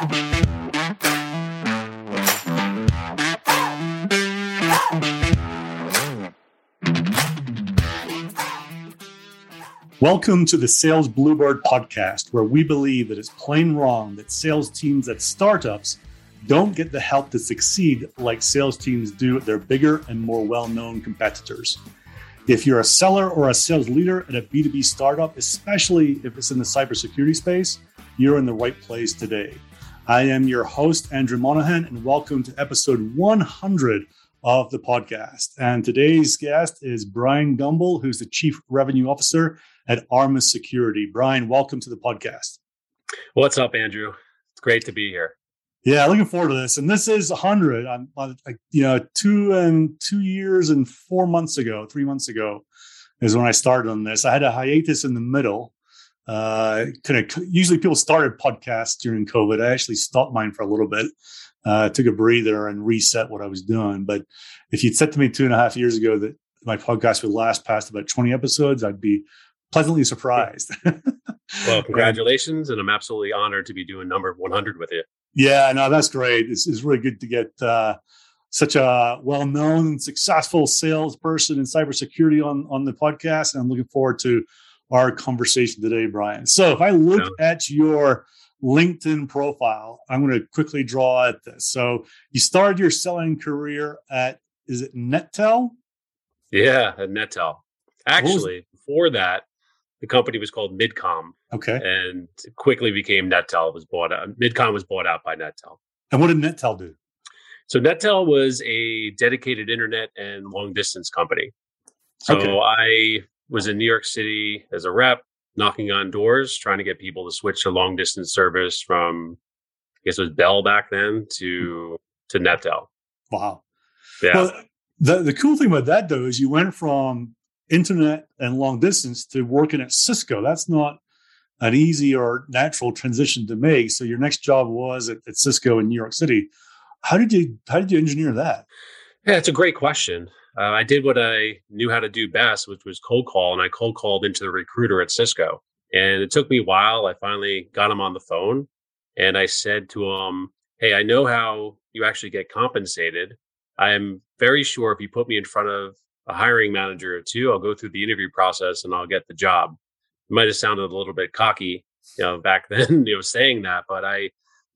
Welcome to the Sales Bluebird podcast, where we believe that it's plain wrong that sales teams at startups don't get the help to succeed like sales teams do at their bigger and more well known competitors. If you're a seller or a sales leader at a B2B startup, especially if it's in the cybersecurity space, you're in the right place today. I am your host, Andrew Monahan, and welcome to episode 100 of the podcast. And today's guest is Brian Gumbel, who's the Chief Revenue Officer at Armis Security. Brian, welcome to the podcast. What's up, Andrew? It's great to be here. Yeah, looking forward to this. And this is 100. I'm, you know, two and two years and four months ago, three months ago, is when I started on this. I had a hiatus in the middle uh, kind of usually people started podcasts during COVID. I actually stopped mine for a little bit, uh, took a breather and reset what I was doing. But if you'd said to me two and a half years ago that my podcast would last past about 20 episodes, I'd be pleasantly surprised. well, congratulations. And I'm absolutely honored to be doing number 100 with you. Yeah, no, that's great. It's, it's really good to get uh, such a well-known and successful salesperson in cybersecurity on, on the podcast. And I'm looking forward to our conversation today, Brian. So if I look yeah. at your LinkedIn profile, I'm going to quickly draw at this. So you started your selling career at is it NetTel? Yeah, at NetTel. Actually, before that, the company was called Midcom. Okay. And quickly became NetTel. It was bought out. Midcom was bought out by NetTel. And what did NetTel do? So NetTel was a dedicated internet and long distance company. So okay. I was in New York City as a rep, knocking on doors, trying to get people to switch to long distance service from, I guess it was Bell back then to mm-hmm. to NetTel. Wow. Yeah. Well, the the cool thing about that though is you went from internet and long distance to working at Cisco. That's not an easy or natural transition to make. So your next job was at, at Cisco in New York City. How did you how did you engineer that? Yeah, it's a great question uh, I did what I knew how to do best, which was cold call, and I cold called into the recruiter at Cisco. And it took me a while. I finally got him on the phone, and I said to him, "Hey, I know how you actually get compensated. I am very sure if you put me in front of a hiring manager or two, I'll go through the interview process and I'll get the job." It might have sounded a little bit cocky, you know, back then, you know, saying that, but I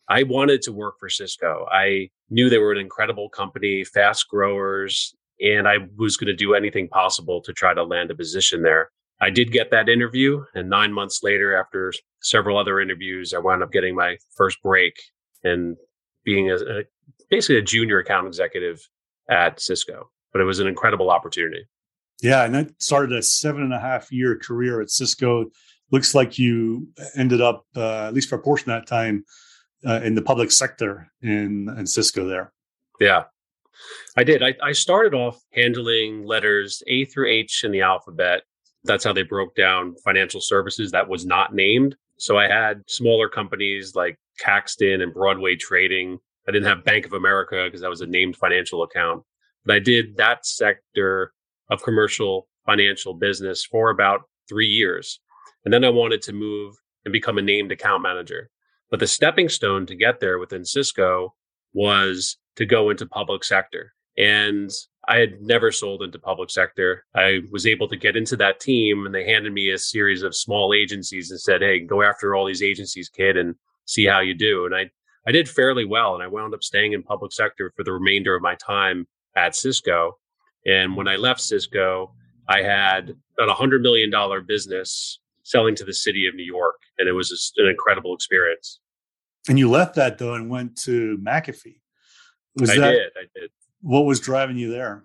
I wanted to work for Cisco. I knew they were an incredible company, fast growers, and I was going to do anything possible to try to land a position there. I did get that interview, and nine months later, after several other interviews, I wound up getting my first break and being a, a basically a junior account executive at Cisco. But it was an incredible opportunity. Yeah, and that started a seven and a half year career at Cisco. Looks like you ended up, uh, at least for a portion of that time, uh, in the public sector in, in Cisco there. Yeah, I did. I, I started off handling letters A through H in the alphabet. That's how they broke down financial services that was not named. So I had smaller companies like Caxton and Broadway Trading. I didn't have Bank of America because that was a named financial account. But I did that sector of commercial financial business for about three years. And then I wanted to move and become a named account manager. But the stepping stone to get there within Cisco was to go into public sector. And I had never sold into public sector. I was able to get into that team and they handed me a series of small agencies and said, Hey, go after all these agencies, kid, and see how you do. And I, I did fairly well, and I wound up staying in public sector for the remainder of my time at Cisco. And when I left Cisco, I had about a hundred million dollar business selling to the city of New York, and it was an incredible experience. And you left that though and went to McAfee. Was I that, did. I did. What was driving you there?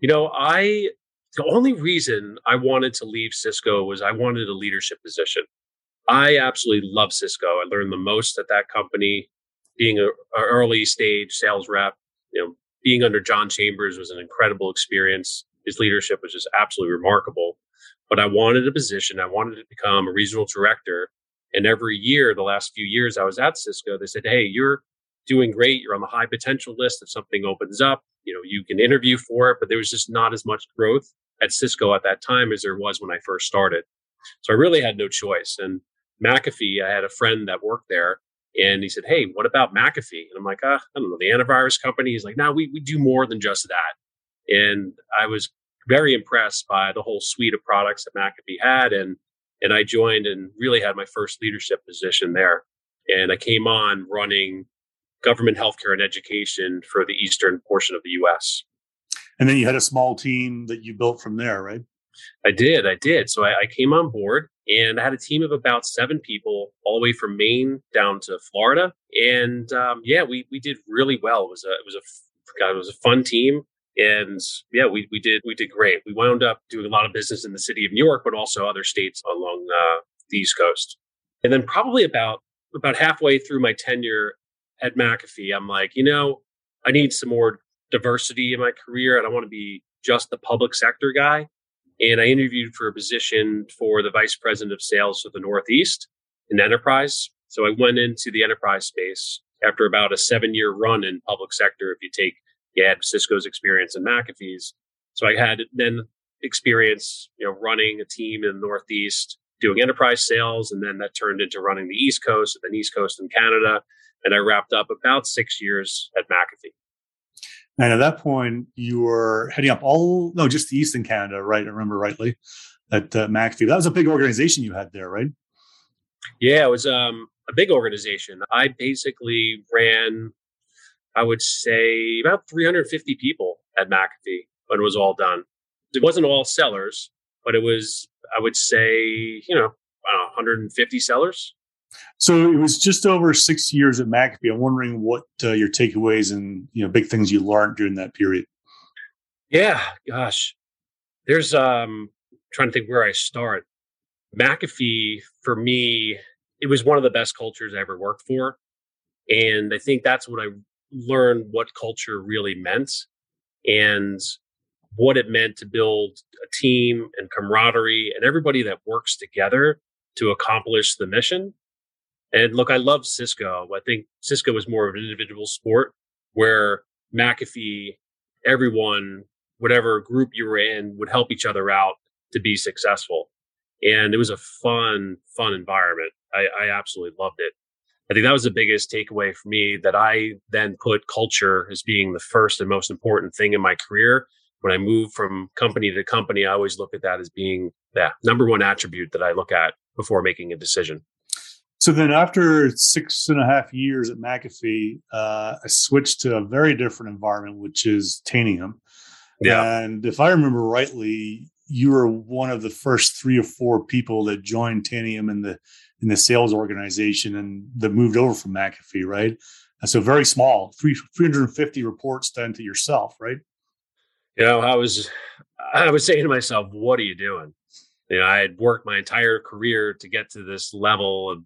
You know, I the only reason I wanted to leave Cisco was I wanted a leadership position. I absolutely love Cisco. I learned the most at that company. Being an early stage sales rep, you know, being under John Chambers was an incredible experience. His leadership was just absolutely remarkable. But I wanted a position. I wanted to become a regional director. And every year, the last few years I was at Cisco, they said, Hey, you're doing great. You're on the high potential list. If something opens up, you know, you can interview for it. But there was just not as much growth at Cisco at that time as there was when I first started. So I really had no choice. And McAfee, I had a friend that worked there and he said, Hey, what about McAfee? And I'm like, uh, I don't know, the antivirus company. He's like, No, we, we do more than just that. And I was very impressed by the whole suite of products that McAfee had. And, and I joined and really had my first leadership position there. And I came on running government healthcare and education for the eastern portion of the US. And then you had a small team that you built from there, right? I did. I did. So I, I, came on board and I had a team of about seven people all the way from Maine down to Florida. And um, yeah, we, we did really well. It was a, it was a, God, it was a fun team. And yeah, we, we did, we did great. We wound up doing a lot of business in the city of New York, but also other states along uh, the East Coast. And then probably about, about halfway through my tenure at McAfee, I'm like, you know, I need some more diversity in my career. I don't want to be just the public sector guy. And I interviewed for a position for the vice president of sales for the Northeast in enterprise. So I went into the enterprise space after about a seven year run in public sector. If you take, you Cisco's experience and McAfee's. So I had then experience, you know, running a team in the Northeast, doing enterprise sales. And then that turned into running the East Coast and then East Coast in Canada. And I wrapped up about six years at McAfee. And at that point, you were heading up all, no, just the Eastern Canada, right? I remember rightly at uh, McAfee. That was a big organization you had there, right? Yeah, it was um, a big organization. I basically ran, I would say, about 350 people at McAfee when it was all done. It wasn't all sellers, but it was, I would say, you know, 150 sellers. So it was just over six years at McAfee. I'm wondering what uh, your takeaways and you know big things you learned during that period. Yeah, gosh, there's um trying to think where I start. McAfee for me, it was one of the best cultures I ever worked for, and I think that's what I learned what culture really meant and what it meant to build a team and camaraderie and everybody that works together to accomplish the mission and look, I love Cisco. I think Cisco was more of an individual sport where McAfee, everyone, whatever group you were in, would help each other out to be successful. And it was a fun, fun environment. I, I absolutely loved it. I think that was the biggest takeaway for me that I then put culture as being the first and most important thing in my career. When I move from company to company, I always look at that as being that number one attribute that I look at before making a decision. So then, after six and a half years at McAfee, uh, I switched to a very different environment, which is Tanium. Yeah. And if I remember rightly, you were one of the first three or four people that joined Tanium in the in the sales organization and that moved over from McAfee, right? And so very small, three, 350 reports done to yourself, right? You know, I was I was saying to myself, what are you doing? You know, I had worked my entire career to get to this level of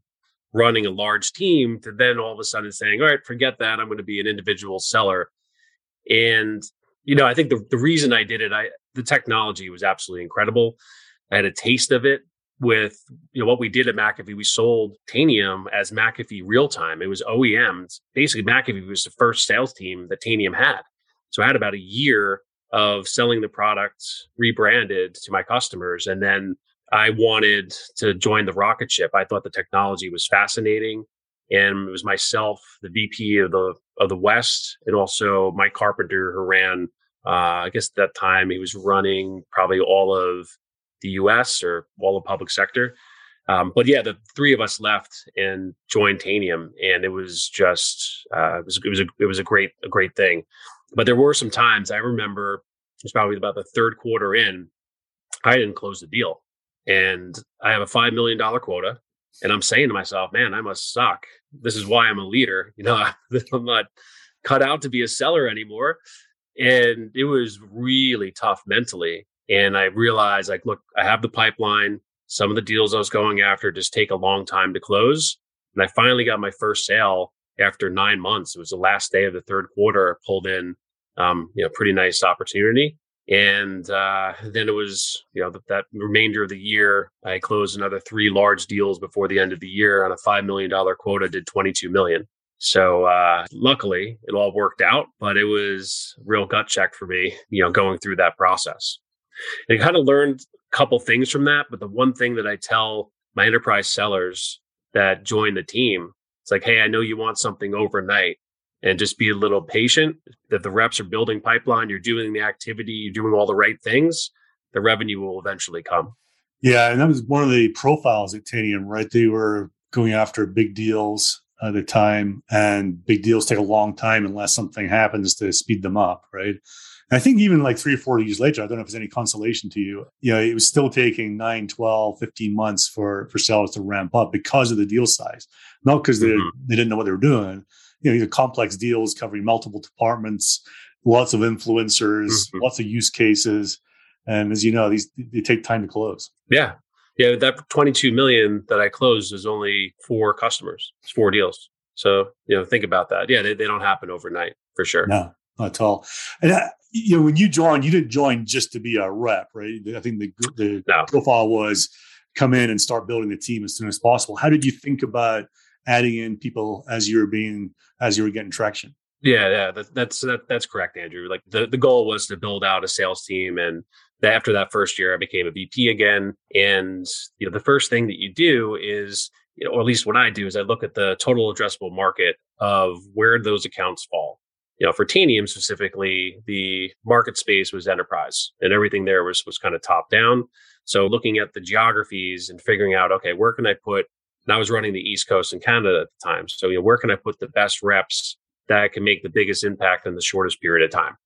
running a large team to then all of a sudden saying, all right, forget that. I'm going to be an individual seller. And, you know, I think the, the reason I did it, I, the technology was absolutely incredible. I had a taste of it with, you know, what we did at McAfee. We sold Tanium as McAfee real time. It was OEMs. Basically, McAfee was the first sales team that Tanium had. So I had about a year of selling the product rebranded to my customers. And then I wanted to join the rocket ship. I thought the technology was fascinating. And it was myself, the VP of the of the West, and also Mike Carpenter, who ran. Uh, I guess at that time he was running probably all of the U.S. or all the public sector. Um, but yeah, the three of us left and joined Tanium, and it was just uh, it was it was a it was a great a great thing. But there were some times I remember it was probably about the third quarter in, I didn't close the deal, and I have a five million dollar quota, and I'm saying to myself, man, I must suck. This is why I'm a leader. You know, I'm not cut out to be a seller anymore. And it was really tough mentally. And I realized, like, look, I have the pipeline. Some of the deals I was going after just take a long time to close. And I finally got my first sale after nine months. It was the last day of the third quarter. I pulled in, um, you know, pretty nice opportunity. And uh, then it was, you know, that, that remainder of the year, I closed another three large deals before the end of the year on a $5 million quota, did 22 million. So uh, luckily, it all worked out, but it was real gut check for me, you know, going through that process. And I kind of learned a couple things from that. But the one thing that I tell my enterprise sellers that join the team, it's like, hey, I know you want something overnight, and just be a little patient. That the reps are building pipeline, you're doing the activity, you're doing all the right things. The revenue will eventually come. Yeah, and that was one of the profiles at Tanium, right? They were going after big deals at a time, and big deals take a long time unless something happens to speed them up, right? And I think even like three or four years later, I don't know if it's any consolation to you, you know, it was still taking 9, 12, 15 months for, for sellers to ramp up because of the deal size, not because they, mm-hmm. they didn't know what they were doing. You know, these are complex deals covering multiple departments, lots of influencers, mm-hmm. lots of use cases. And as you know, these they take time to close. Yeah. Yeah, that 22 million that I closed is only four customers. It's four deals. So, you know, think about that. Yeah, they, they don't happen overnight for sure. No, not at all. And, uh, you know, when you joined, you didn't join just to be a rep, right? I think the, the no. profile was come in and start building the team as soon as possible. How did you think about adding in people as you were being, as you were getting traction? Yeah, yeah, that, that's that, that's correct, Andrew. Like the, the goal was to build out a sales team and after that first year, I became a VP again. And you know, the first thing that you do is, you know, or at least what I do is I look at the total addressable market of where those accounts fall. You know, for Tanium specifically, the market space was enterprise, and everything there was was kind of top down. So looking at the geographies and figuring out, okay, where can I put? And I was running the East Coast in Canada at the time, so you know, where can I put the best reps that I can make the biggest impact in the shortest period of time?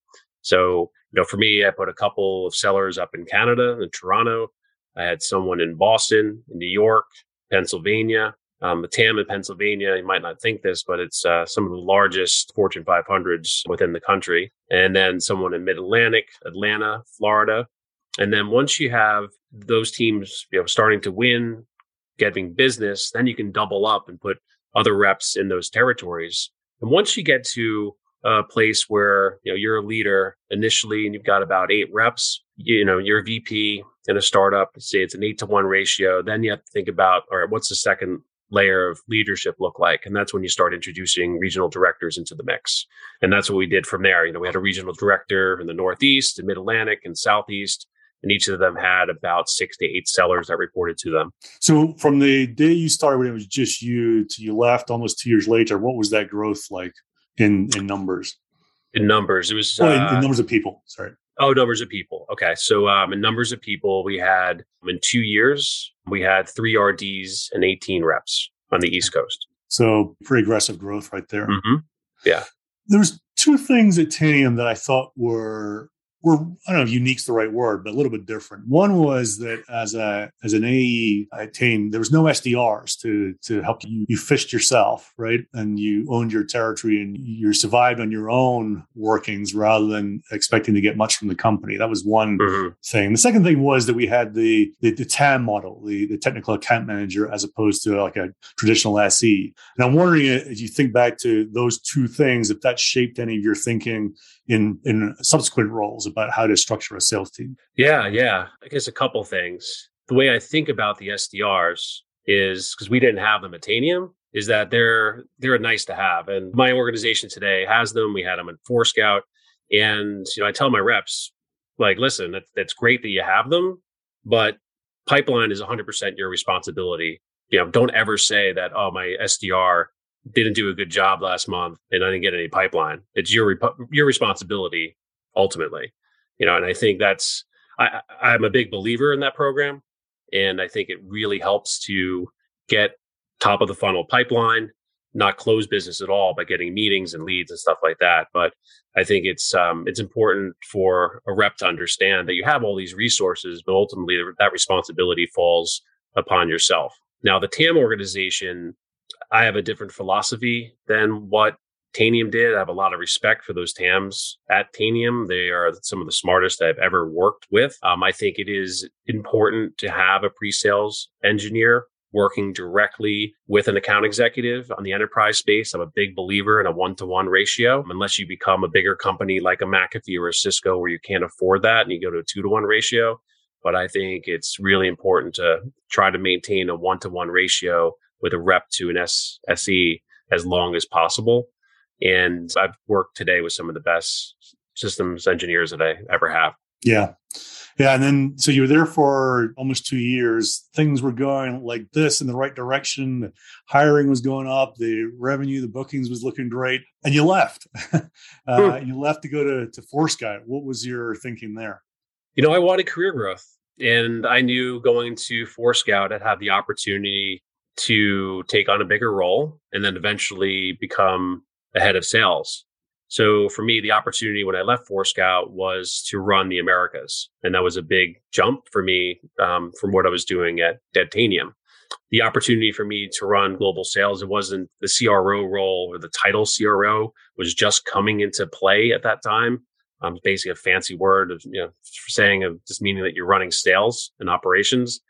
So, you know, for me, I put a couple of sellers up in Canada, in Toronto. I had someone in Boston, in New York, Pennsylvania. Um, the TAM in Pennsylvania, you might not think this, but it's uh, some of the largest Fortune 500s within the country. And then someone in Mid Atlantic, Atlanta, Florida. And then once you have those teams, you know, starting to win, getting business, then you can double up and put other reps in those territories. And once you get to a place where you know you're a leader initially and you've got about eight reps you know you're a vp in a startup say it's an eight to one ratio then you have to think about all right what's the second layer of leadership look like? And that's when you start introducing regional directors into the mix. And that's what we did from there. You know we had a regional director in the northeast and mid-atlantic and southeast and each of them had about six to eight sellers that reported to them. So, from the day you started when it was just you to you left almost two years later, what was that growth like? in in numbers? In numbers, it was oh, in, in uh, numbers of people. Sorry. Oh, numbers of people. Okay, so um, in numbers of people, we had in two years we had three RDs and eighteen reps on the East Coast. So pretty aggressive growth right there. Mm-hmm. Yeah. There was two things at Tanium that I thought were were I don't know if unique's the right word, but a little bit different. One was that as a as an AE team, there was no SDRs to to help you. You fished yourself, right, and you owned your territory and you survived on your own workings rather than expecting to get much from the company. That was one mm-hmm. thing. The second thing was that we had the the, the TAM model, the the technical account manager, as opposed to like a traditional SE. And I'm wondering, if you think back to those two things, if that shaped any of your thinking in in subsequent roles about how to structure a sales team? Yeah, yeah. I guess a couple things. The way I think about the SDRs is because we didn't have them at Tanium, is that they're they're nice to have. And my organization today has them. We had them in Forescout. And you know, I tell my reps, like, listen, that, that's great that you have them, but pipeline is 100% your responsibility. You know, don't ever say that, oh, my SDR didn't do a good job last month and I didn't get any pipeline. It's your rep- your responsibility ultimately, you know. And I think that's I, I'm a big believer in that program. And I think it really helps to get top of the funnel pipeline, not close business at all by getting meetings and leads and stuff like that. But I think it's um, it's important for a rep to understand that you have all these resources, but ultimately that responsibility falls upon yourself. Now, the TAM organization, I have a different philosophy than what Tanium did. I have a lot of respect for those TAMs at Tanium. They are some of the smartest I've ever worked with. Um, I think it is important to have a pre-sales engineer working directly with an account executive on the enterprise space. I'm a big believer in a one to one ratio, unless you become a bigger company like a McAfee or a Cisco where you can't afford that and you go to a two to one ratio. But I think it's really important to try to maintain a one to one ratio with a rep to an S- SE as long as possible. And I've worked today with some of the best systems engineers that I ever have. Yeah. Yeah. And then, so you were there for almost two years. Things were going like this in the right direction. The hiring was going up. The revenue, the bookings was looking great. And you left. uh, you left to go to, to ForeScout. What was your thinking there? You know, I wanted career growth. And I knew going to ForeScout, I'd have the opportunity to take on a bigger role and then eventually become a head of sales. So for me, the opportunity when I left ForeScout was to run the Americas. And that was a big jump for me um, from what I was doing at Tanium. The opportunity for me to run global sales, it wasn't the CRO role or the title CRO was just coming into play at that time. Um, basically a fancy word of, you know, saying of just meaning that you're running sales and operations.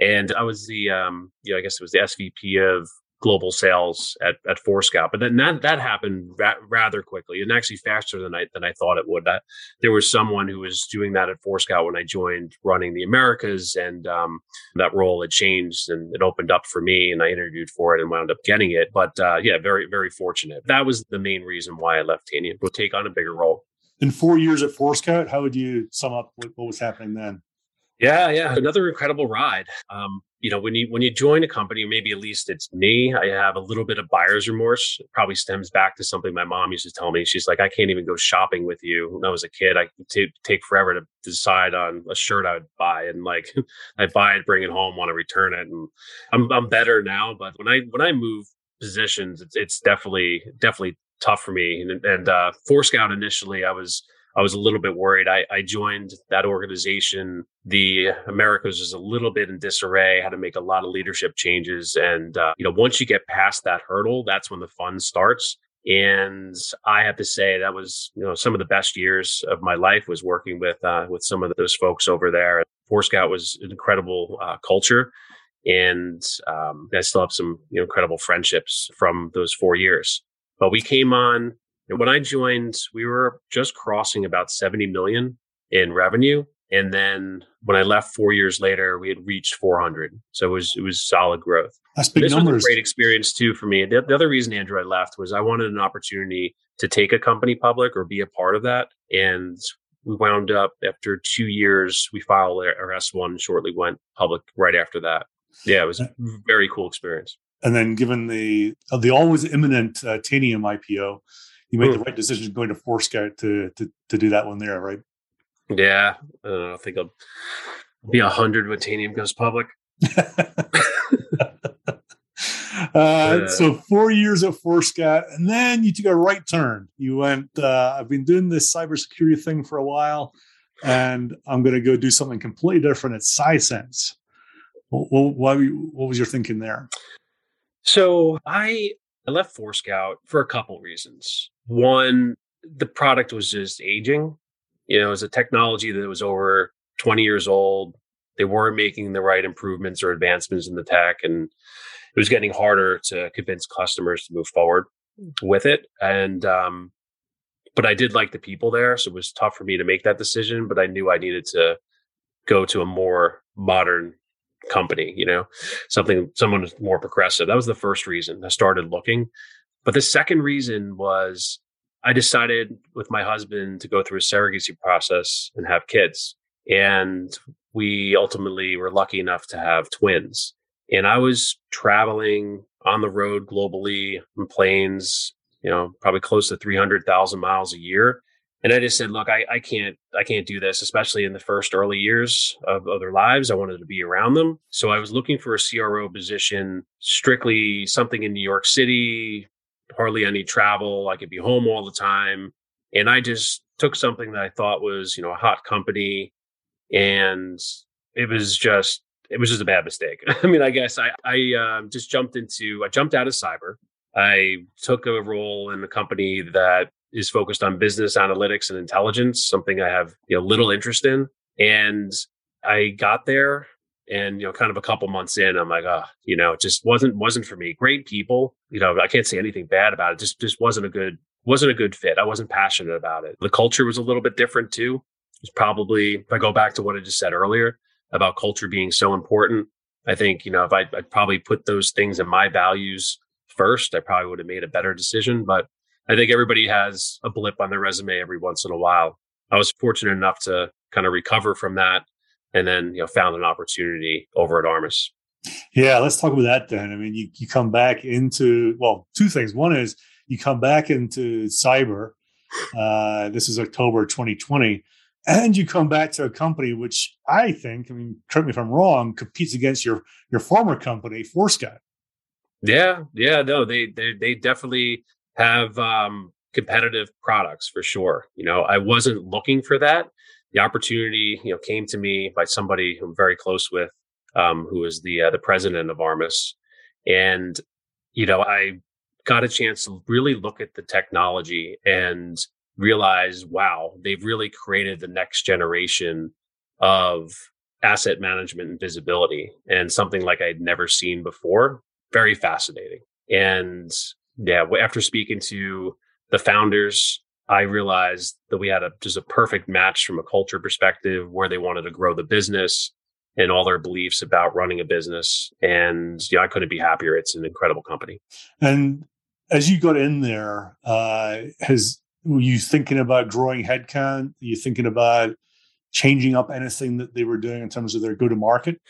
And I was the, um, you know, I guess it was the SVP of global sales at, at ForeScout. But then that, that happened ra- rather quickly and actually faster than I, than I thought it would. That there was someone who was doing that at ForeScout when I joined running the Americas and, um, that role had changed and it opened up for me and I interviewed for it and wound up getting it. But, uh, yeah, very, very fortunate. That was the main reason why I left Tanium to take on a bigger role. In four years at ForeScout, how would you sum up what, what was happening then? Yeah, yeah, another incredible ride. Um, you know, when you when you join a company, maybe at least it's me. I have a little bit of buyer's remorse. It probably stems back to something my mom used to tell me. She's like, "I can't even go shopping with you." When I was a kid, I t- take forever to decide on a shirt I'd buy, and like I buy it, bring it home, want to return it, and I'm I'm better now. But when I when I move positions, it's it's definitely definitely tough for me. And, and uh, ForeScout initially, I was I was a little bit worried. I, I joined that organization. The Americas was a little bit in disarray. Had to make a lot of leadership changes, and uh, you know, once you get past that hurdle, that's when the fun starts. And I have to say that was you know some of the best years of my life was working with uh, with some of those folks over there. ForeScout was an incredible uh, culture, and um, I still have some you know, incredible friendships from those four years. But we came on when I joined, we were just crossing about 70 million in revenue. And then when I left four years later, we had reached 400. So it was it was solid growth. That's big this numbers. was a great experience too for me. The, the other reason Andrew I left was I wanted an opportunity to take a company public or be a part of that. And we wound up after two years, we filed our S1 shortly went public right after that. Yeah, it was a very cool experience. And then given the uh, the always imminent uh, Tanium IPO, you made the right decision going to ForeScout to to to do that one there, right? Yeah, I, know, I think I'll be a hundred when Tanium goes public. uh, so four years at ForeScout, and then you took a right turn. You went. Uh, I've been doing this cybersecurity thing for a while, and I'm going to go do something completely different at Sisense. What, what, what was your thinking there? So I I left ForeScout for a couple reasons. One, the product was just aging. You know, it was a technology that was over 20 years old. They weren't making the right improvements or advancements in the tech, and it was getting harder to convince customers to move forward with it. And, um, but I did like the people there. So it was tough for me to make that decision, but I knew I needed to go to a more modern company, you know, something, someone more progressive. That was the first reason I started looking. But the second reason was I decided with my husband to go through a surrogacy process and have kids. And we ultimately were lucky enough to have twins. And I was traveling on the road globally in planes, you know, probably close to 300,000 miles a year. And I just said, look, I, I can't, I can't do this, especially in the first early years of, of their lives. I wanted to be around them. So I was looking for a CRO position, strictly something in New York City, hardly any travel. I could be home all the time. And I just took something that I thought was, you know, a hot company. And it was just, it was just a bad mistake. I mean, I guess I, I uh, just jumped into, I jumped out of cyber. I took a role in a company that is focused on business analytics and intelligence, something I have you know little interest in. And I got there and you know kind of a couple months in i'm like oh you know it just wasn't wasn't for me. Great people you know i can't say anything bad about it just just wasn't a good wasn't a good fit. I wasn't passionate about it. The culture was a little bit different too. It's probably if i go back to what i just said earlier about culture being so important i think you know if i I'd probably put those things in my values first i probably would have made a better decision. But I think everybody has a blip on their resume every once in a while. I was fortunate enough to kind of recover from that and then, you know, found an opportunity over at Armis. Yeah, let's talk about that then. I mean, you, you come back into, well, two things. One is you come back into cyber. Uh, this is October 2020. And you come back to a company which I think, I mean, correct me if I'm wrong, competes against your your former company, ForeScout. Yeah, yeah, no, they they they definitely have um, competitive products for sure. You know, I wasn't looking for that. The opportunity, you know, came to me by somebody who I'm very close with, um, who is the uh, the president of Armis, and you know, I got a chance to really look at the technology and realize, wow, they've really created the next generation of asset management and visibility, and something like I'd never seen before. Very fascinating. And yeah, after speaking to the founders, I realized that we had a just a perfect match from a culture perspective where they wanted to grow the business and all their beliefs about running a business. And yeah, I couldn't be happier. It's an incredible company. And as you got in there, uh, has were you thinking about growing headcount? Are you thinking about changing up anything that they were doing in terms of their go to market?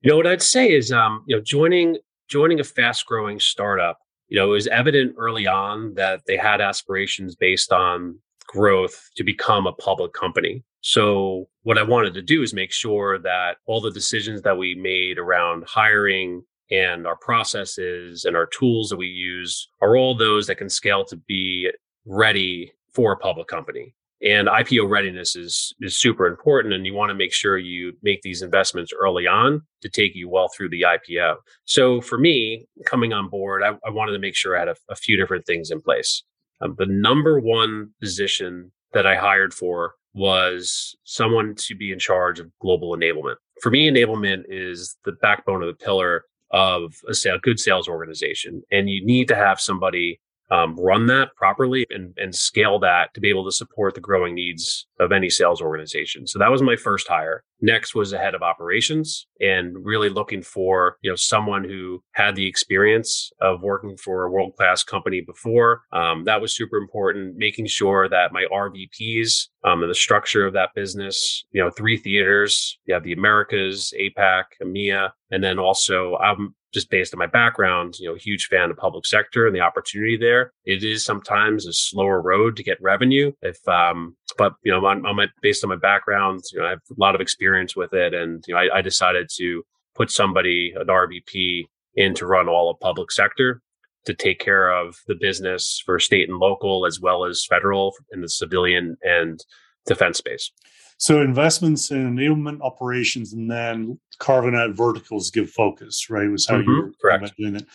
You know what I'd say is, um, you know, joining joining a fast growing startup you know, it was evident early on that they had aspirations based on growth to become a public company. So what I wanted to do is make sure that all the decisions that we made around hiring and our processes and our tools that we use are all those that can scale to be ready for a public company. And IPO readiness is is super important, and you want to make sure you make these investments early on to take you well through the IPO. So for me, coming on board, I, I wanted to make sure I had a, a few different things in place. Um, the number one position that I hired for was someone to be in charge of global enablement. For me, enablement is the backbone of the pillar of a sale, good sales organization, and you need to have somebody um, run that properly and, and scale that to be able to support the growing needs of any sales organization. So that was my first hire. Next was a head of operations and really looking for, you know, someone who had the experience of working for a world class company before. Um, that was super important, making sure that my RVPs um, and the structure of that business, you know, three theaters, you have the Americas, APAC, EMEA, and then also I'm just based on my background, you know, huge fan of public sector and the opportunity there. It is sometimes a slower road to get revenue. If, um, but you know, on, on my based on my background, you know, I have a lot of experience with it, and you know, I, I decided to put somebody, an RVP, in to run all of public sector to take care of the business for state and local as well as federal in the civilian and defense space. So investments in enablement operations and then carving out verticals give focus, right? Was how mm-hmm. you were doing it.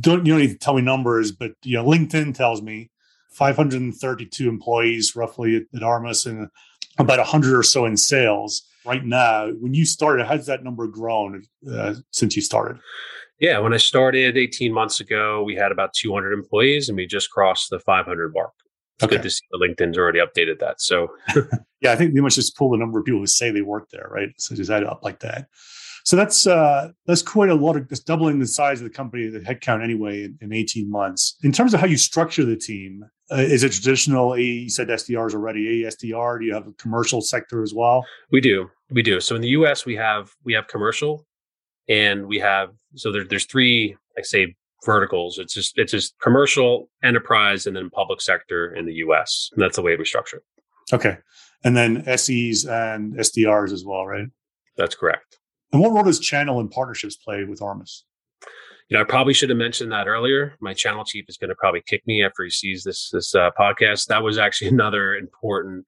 Don't you don't need to tell me numbers, but you know, LinkedIn tells me 532 employees roughly at, at Armis and about 100 or so in sales right now. When you started, how's that number grown uh, since you started? Yeah, when I started 18 months ago, we had about 200 employees and we just crossed the 500 mark. It's okay. good to see that LinkedIn's already updated that. So, yeah, I think they must just pull the number of people who say they work there, right? So just add it up like that. So that's uh, that's quite a lot of just doubling the size of the company, the headcount anyway, in, in 18 months. In terms of how you structure the team, uh, is it traditional? You said SDRs already. ASDR. Do you have a commercial sector as well? We do. We do. So in the U.S., we have we have commercial, and we have so there, there's three. I say verticals. It's just it's just commercial, enterprise, and then public sector in the U.S. And that's the way we structure it. Okay. And then SEs and SDRs as well, right? That's correct. And what role does channel and partnerships play with Armis? You know, I probably should have mentioned that earlier. My channel chief is going to probably kick me after he sees this this uh, podcast. That was actually another important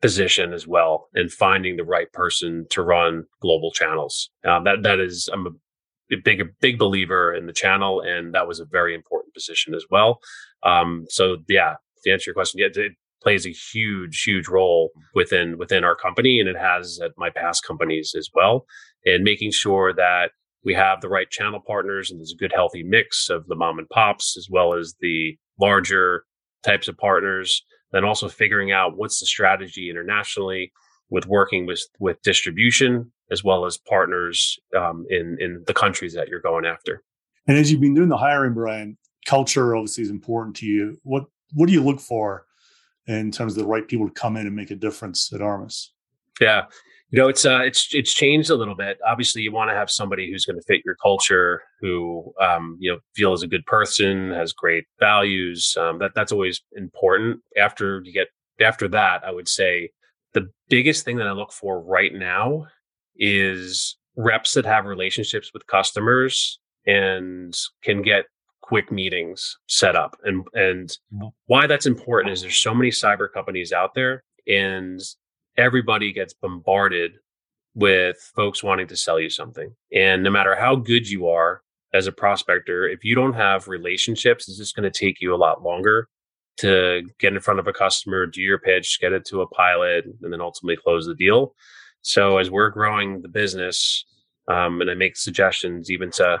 position as well in finding the right person to run global channels. Um, that that is, I'm a big a big believer in the channel, and that was a very important position as well. Um, so yeah, to answer your question, yeah, it plays a huge huge role within within our company, and it has at my past companies as well. And making sure that we have the right channel partners and there's a good healthy mix of the mom and pops as well as the larger types of partners then also figuring out what's the strategy internationally with working with with distribution as well as partners um, in in the countries that you're going after. And as you've been doing the hiring, Brian, culture obviously is important to you. What what do you look for in terms of the right people to come in and make a difference at Armis? Yeah, you know, it's uh, it's it's changed a little bit. Obviously, you want to have somebody who's going to fit your culture, who um, you know feel feels a good person, has great values. Um, that that's always important. After you get after that, I would say the biggest thing that I look for right now is reps that have relationships with customers and can get quick meetings set up. And and mm-hmm. why that's important is there's so many cyber companies out there, and everybody gets bombarded with folks wanting to sell you something. And no matter how good you are as a prospector, if you don't have relationships, it's just going to take you a lot longer to get in front of a customer, do your pitch, get it to a pilot, and then ultimately close the deal. So as we're growing the business, um, and I make suggestions even to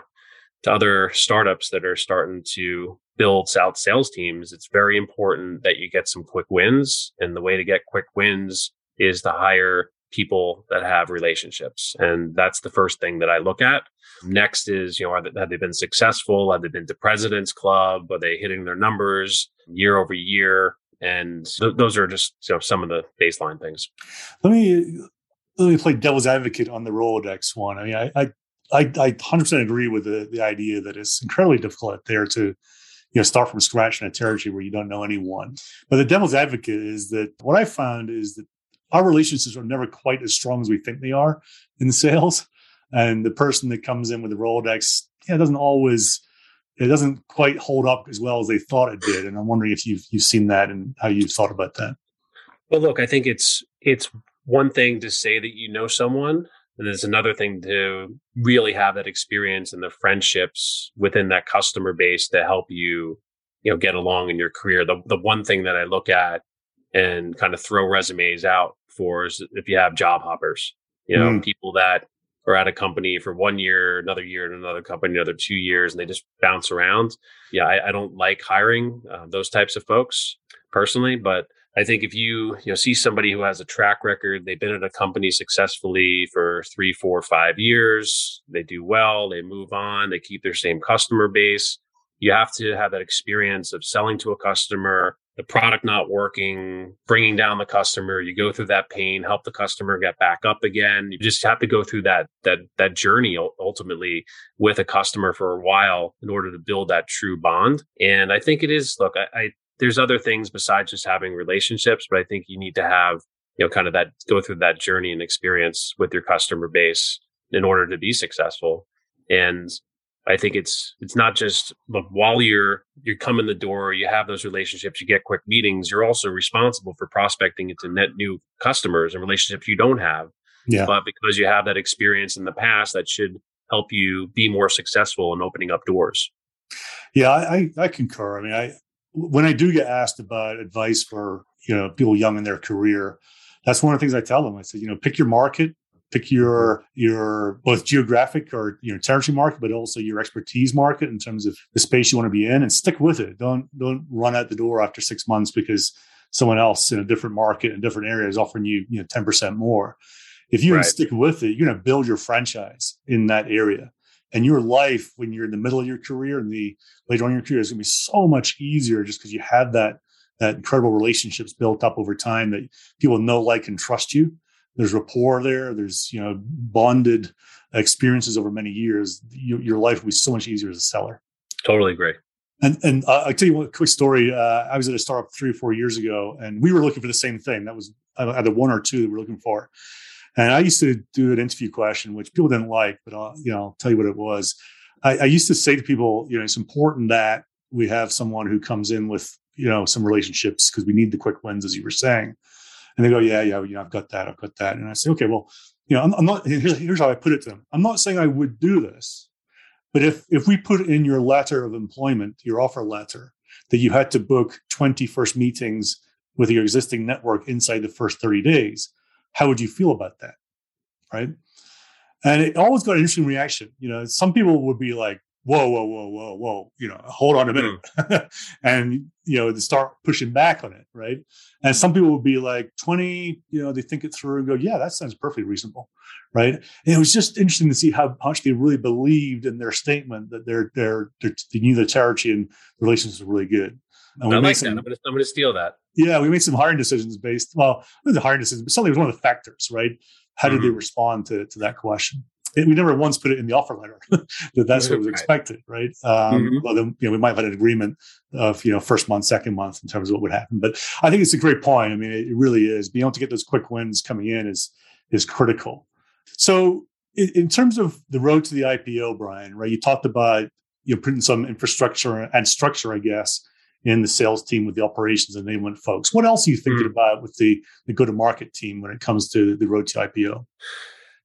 to other startups that are starting to build out sales teams, it's very important that you get some quick wins. And the way to get quick wins is to hire people that have relationships. And that's the first thing that I look at. Next is, you know, they, have they been successful? Have they been to President's Club? Are they hitting their numbers year over year? And th- those are just you know, some of the baseline things. Let me let me play devil's advocate on the Rolodex one. I mean, I I I, I 100% agree with the, the idea that it's incredibly difficult out there to you know start from scratch in a territory where you don't know anyone. But the devil's advocate is that what I found is that our relationships are never quite as strong as we think they are in sales. And the person that comes in with the Rolodex, yeah, doesn't always, it doesn't quite hold up as well as they thought it did. And I'm wondering if you've you've seen that and how you've thought about that. Well, look, I think it's it's one thing to say that you know someone, and it's another thing to really have that experience and the friendships within that customer base to help you, you know, get along in your career. The the one thing that I look at and kind of throw resumes out for is if you have job hoppers, you know, mm. people that are at a company for one year, another year, and another company, another two years, and they just bounce around. Yeah, I, I don't like hiring uh, those types of folks personally, but I think if you you know see somebody who has a track record, they've been at a company successfully for three, four, five years, they do well, they move on, they keep their same customer base. You have to have that experience of selling to a customer, the product not working, bringing down the customer. You go through that pain, help the customer get back up again. You just have to go through that that that journey ultimately with a customer for a while in order to build that true bond. And I think it is. Look, I, I there's other things besides just having relationships, but I think you need to have you know kind of that go through that journey and experience with your customer base in order to be successful. And I think it's it's not just look while you're you come in the door, you have those relationships, you get quick meetings. You're also responsible for prospecting into net new customers and relationships you don't have. Yeah. But because you have that experience in the past, that should help you be more successful in opening up doors. Yeah, I, I concur. I mean, I when I do get asked about advice for you know people young in their career, that's one of the things I tell them. I say, you know, pick your market, pick your mm-hmm. your both geographic or your territory market, but also your expertise market in terms of the space you want to be in, and stick with it. Don't don't run out the door after six months because someone else in a different market in different area is offering you you know ten percent more. If you right. stick with it, you're going to build your franchise in that area. And your life, when you're in the middle of your career and the later on in your career, is going to be so much easier just because you have that that incredible relationships built up over time that people know, like, and trust you there's rapport there there's you know bonded experiences over many years you, your life will be so much easier as a seller totally agree And and uh, I'll tell you one quick story. Uh, I was at a startup three or four years ago, and we were looking for the same thing. That was either one or two that we were looking for. And I used to do an interview question, which people didn't like, but I'll, you know, I'll tell you what it was. I, I used to say to people, you know, it's important that we have someone who comes in with, you know, some relationships because we need the quick wins, as you were saying. And they go, yeah, yeah, you know, I've got that, I've got that. And I say, okay, well, you know, I'm, I'm not. Here's, here's how I put it to them. I'm not saying I would do this, but if if we put in your letter of employment, your offer letter, that you had to book 20 first meetings with your existing network inside the first 30 days, how would you feel about that? Right. And it always got an interesting reaction. You know, some people would be like, whoa, whoa, whoa, whoa, whoa, you know, hold on a minute. Mm. and, you know, they start pushing back on it. Right. And some people would be like 20, you know, they think it through and go, yeah, that sounds perfectly reasonable. Right. And it was just interesting to see how much they really believed in their statement that they're, they're, they're they knew the territory and the relations were really good. And I like some, that. I'm going to steal that. Yeah, we made some hiring decisions based. Well, not the hiring decisions, but something was one of the factors, right? How did mm-hmm. they respond to, to that question? It, we never once put it in the offer letter that that's what was expected, right? Um, mm-hmm. Well, then you know we might have had an agreement of you know first month, second month in terms of what would happen. But I think it's a great point. I mean, it, it really is. Being able to get those quick wins coming in is is critical. So, in, in terms of the road to the IPO, Brian, right? You talked about you know putting some infrastructure and structure, I guess, in the sales team with the operations and enablement folks. What else are you thinking mm. about with the, the go to market team when it comes to the road to IPO?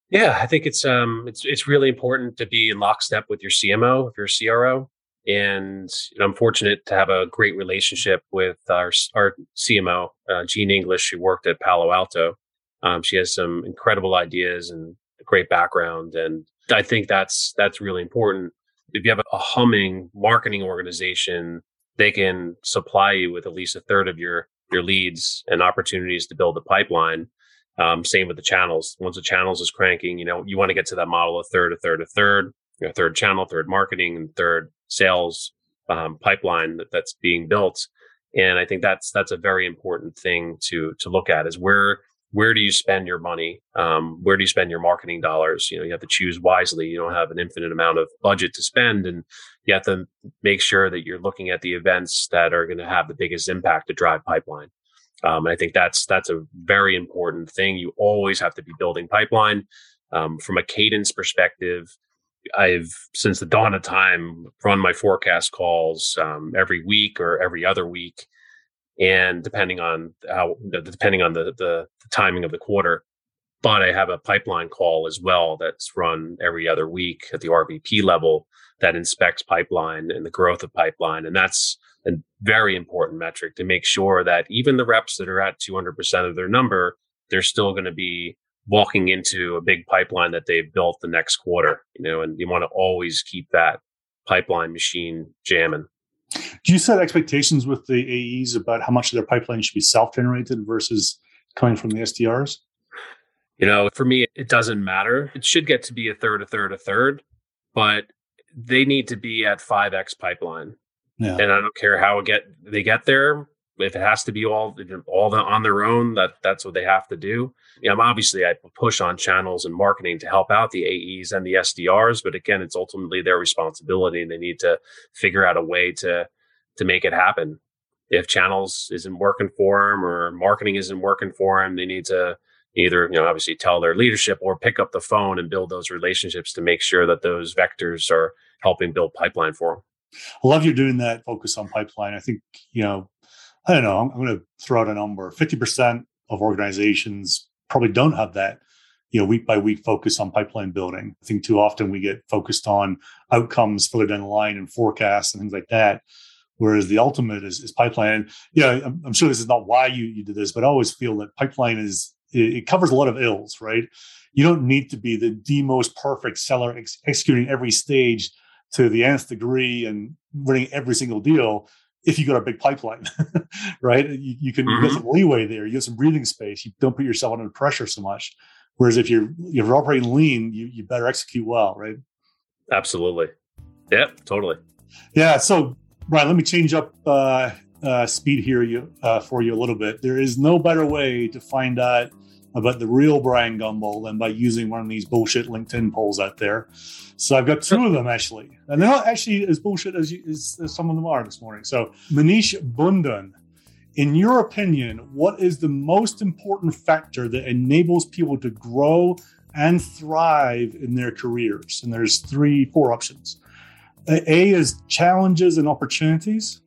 Yeah, I think it's um it's it's really important to be in lockstep with your CMO if you're a CRO. And you know, I'm fortunate to have a great relationship with our our CMO, uh, Jean English, who worked at Palo Alto. Um, she has some incredible ideas and a great background, and I think that's that's really important. If you have a humming marketing organization they can supply you with at least a third of your your leads and opportunities to build a pipeline. Um, same with the channels. Once the channels is cranking, you know, you want to get to that model a third, a third, a third, you know, third channel, third marketing, and third sales um, pipeline that, that's being built. And I think that's that's a very important thing to to look at is where where do you spend your money? Um, where do you spend your marketing dollars? You know, you have to choose wisely. You don't have an infinite amount of budget to spend, and you have to make sure that you're looking at the events that are going to have the biggest impact to drive pipeline. Um, I think that's that's a very important thing. You always have to be building pipeline. Um, from a cadence perspective, I've since the dawn of time run my forecast calls um, every week or every other week and depending on how depending on the, the, timing of the quarter but i have a pipeline call as well that's run every other week at the rvp level that inspects pipeline and the growth of pipeline and that's a very important metric to make sure that even the reps that are at 200% of their number they're still going to be walking into a big pipeline that they've built the next quarter you know and you want to always keep that pipeline machine jamming do you set expectations with the AEs about how much of their pipeline should be self-generated versus coming from the SDRs? You know, for me, it doesn't matter. It should get to be a third, a third, a third, but they need to be at 5x pipeline. Yeah. And I don't care how get they get there. If it has to be all all the, on their own, that that's what they have to do. You know, obviously I push on channels and marketing to help out the AEs and the SDRs, but again, it's ultimately their responsibility, and they need to figure out a way to to make it happen. If channels isn't working for them or marketing isn't working for them, they need to either, you know, obviously tell their leadership or pick up the phone and build those relationships to make sure that those vectors are helping build pipeline for them. I love you doing that focus on pipeline. I think, you know, I don't know, I'm, I'm going to throw out a number 50% of organizations probably don't have that you know week by week focus on pipeline building i think too often we get focused on outcomes further down the line and forecasts and things like that whereas the ultimate is, is pipeline. And, yeah, I'm, I'm, sure this is not why you, you did this, but I always feel that pipeline is it, it covers a lot of ills, right? You don't need to be the, the most perfect seller ex- executing every stage to the nth degree and winning every single deal if you got a big pipeline, right? You, you can mm-hmm. get some leeway there. You get some breathing space. You don't put yourself under pressure so much. Whereas if you're if you're operating lean, you you better execute well, right? Absolutely. Yep, totally. Yeah. So Brian, let me change up uh, uh, speed here you, uh, for you a little bit. There is no better way to find out about the real Brian Gumbel than by using one of these bullshit LinkedIn polls out there. So I've got two of them actually, and they're not actually as bullshit as, you, as, as some of them are this morning. So Manish Bundan, in your opinion, what is the most important factor that enables people to grow and thrive in their careers? And there's three, four options. A is challenges and opportunities.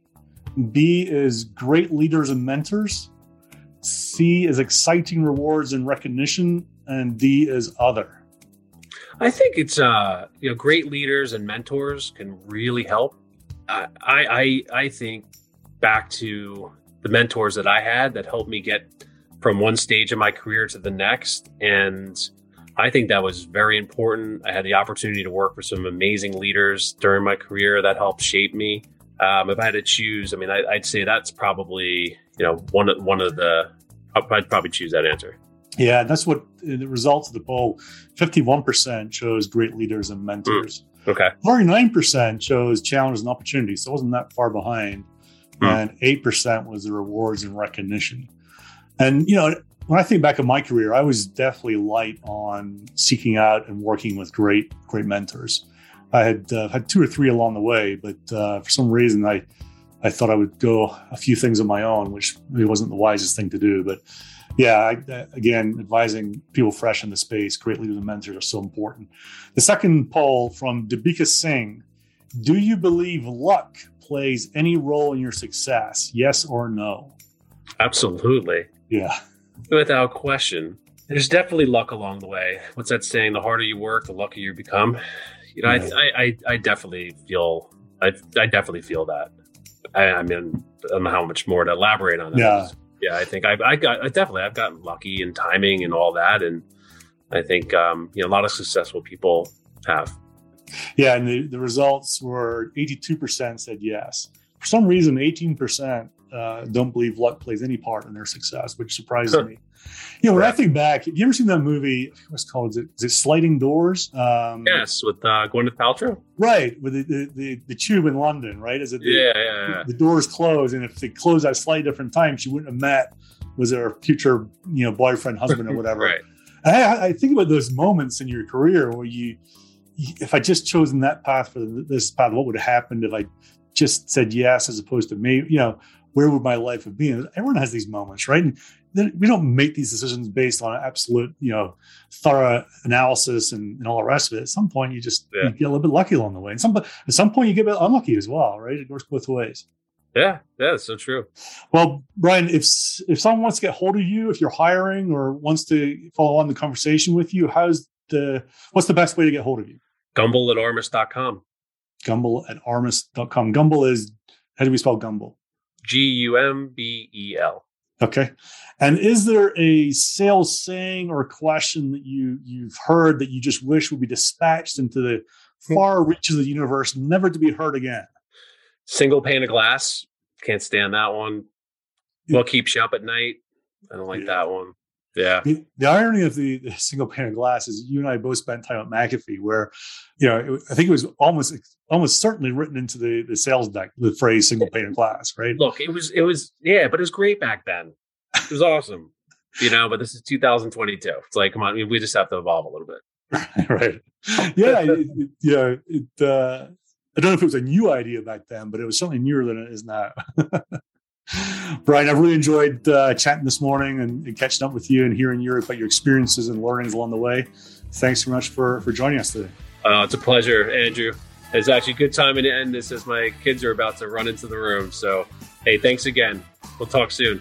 B is great leaders and mentors. C is exciting rewards and recognition. And D is other. I think it's uh, you know great leaders and mentors can really help. I I I think back to the mentors that I had that helped me get from one stage of my career to the next, and I think that was very important. I had the opportunity to work with some amazing leaders during my career that helped shape me. Um, if I had to choose, I mean, I, would say that's probably you know one of one of the. I'd probably choose that answer. Yeah, that's what the results of the poll. Fifty-one percent chose great leaders and mentors. Mm, okay. Forty-nine percent chose challenges and opportunities. So it wasn't that far behind. Mm. And eight percent was the rewards and recognition. And you know, when I think back on my career, I was definitely light on seeking out and working with great, great mentors. I had uh, had two or three along the way, but uh, for some reason, I I thought I would go a few things on my own, which really wasn't the wisest thing to do. But yeah, I, again, advising people fresh in the space, great leaders and mentors are so important. The second poll from Debika Singh: Do you believe luck plays any role in your success? Yes or no? Absolutely. Yeah. Without question. There's definitely luck along the way. What's that saying? The harder you work, the luckier you become. You know, yeah. I, I, I definitely feel, I, I definitely feel that. I, I mean, I don't know how much more to elaborate on that. Yeah. Yeah. I think I, I got, I definitely, I've gotten lucky in timing and all that. And I think, um, you know, a lot of successful people have. Yeah. And the, the results were 82% said yes. For some reason, 18% uh, don't believe luck plays any part in their success, which surprises me. You know, when right. I think back, have you ever seen that movie? What's called? Is it, is it Sliding Doors? Um, yes, with uh, Gwyneth Paltrow. Right, with the, the, the, the, tube in London, right? Is it the, yeah, yeah, yeah. the doors close, and if they close at slightly different times, she wouldn't have met was her future, you know, boyfriend, husband, or whatever. right. I, I, think about those moments in your career where you, if I just chosen that path for this path, what would have happened if I just said yes as opposed to maybe, you know, where would my life have been? Everyone has these moments, right? And we don't make these decisions based on absolute, you know, thorough analysis and, and all the rest of it. At some point, you just yeah. you get a little bit lucky along the way, and some at some point you get a bit unlucky as well, right? It works both ways. Yeah, yeah, that's so true. Well, Brian, if if someone wants to get hold of you, if you're hiring or wants to follow on the conversation with you, how's the what's the best way to get hold of you? Gumbel at armis.com. Gumbel at armis.com. Gumbel is how do we spell Gumbel? G U M B E L. Okay. And is there a sales saying or question that you you've heard that you just wish would be dispatched into the hmm. far reaches of the universe, never to be heard again? Single pane of glass. Can't stand that one. What keeps you up at night? I don't like yeah. that one. Yeah. The, the irony of the, the, single pane of glass is you and I both spent time at McAfee, where you know it, I think it was almost almost certainly written into the the sales deck the phrase single pane of glass, right? Look, it was it was yeah, but it was great back then. It was awesome, you know. But this is 2022. It's like come on, we just have to evolve a little bit, right? Yeah, it, it, yeah. It, uh, I don't know if it was a new idea back then, but it was certainly newer than it is now. Brian, I've really enjoyed uh, chatting this morning and, and, catching up with you and hearing your about your experiences and learnings along the way. Thanks so much for for joining us today. Uh, it's a pleasure, Andrew. It's actually a good time to end this as my kids are about to run into the room. So, hey, thanks again. We'll talk soon.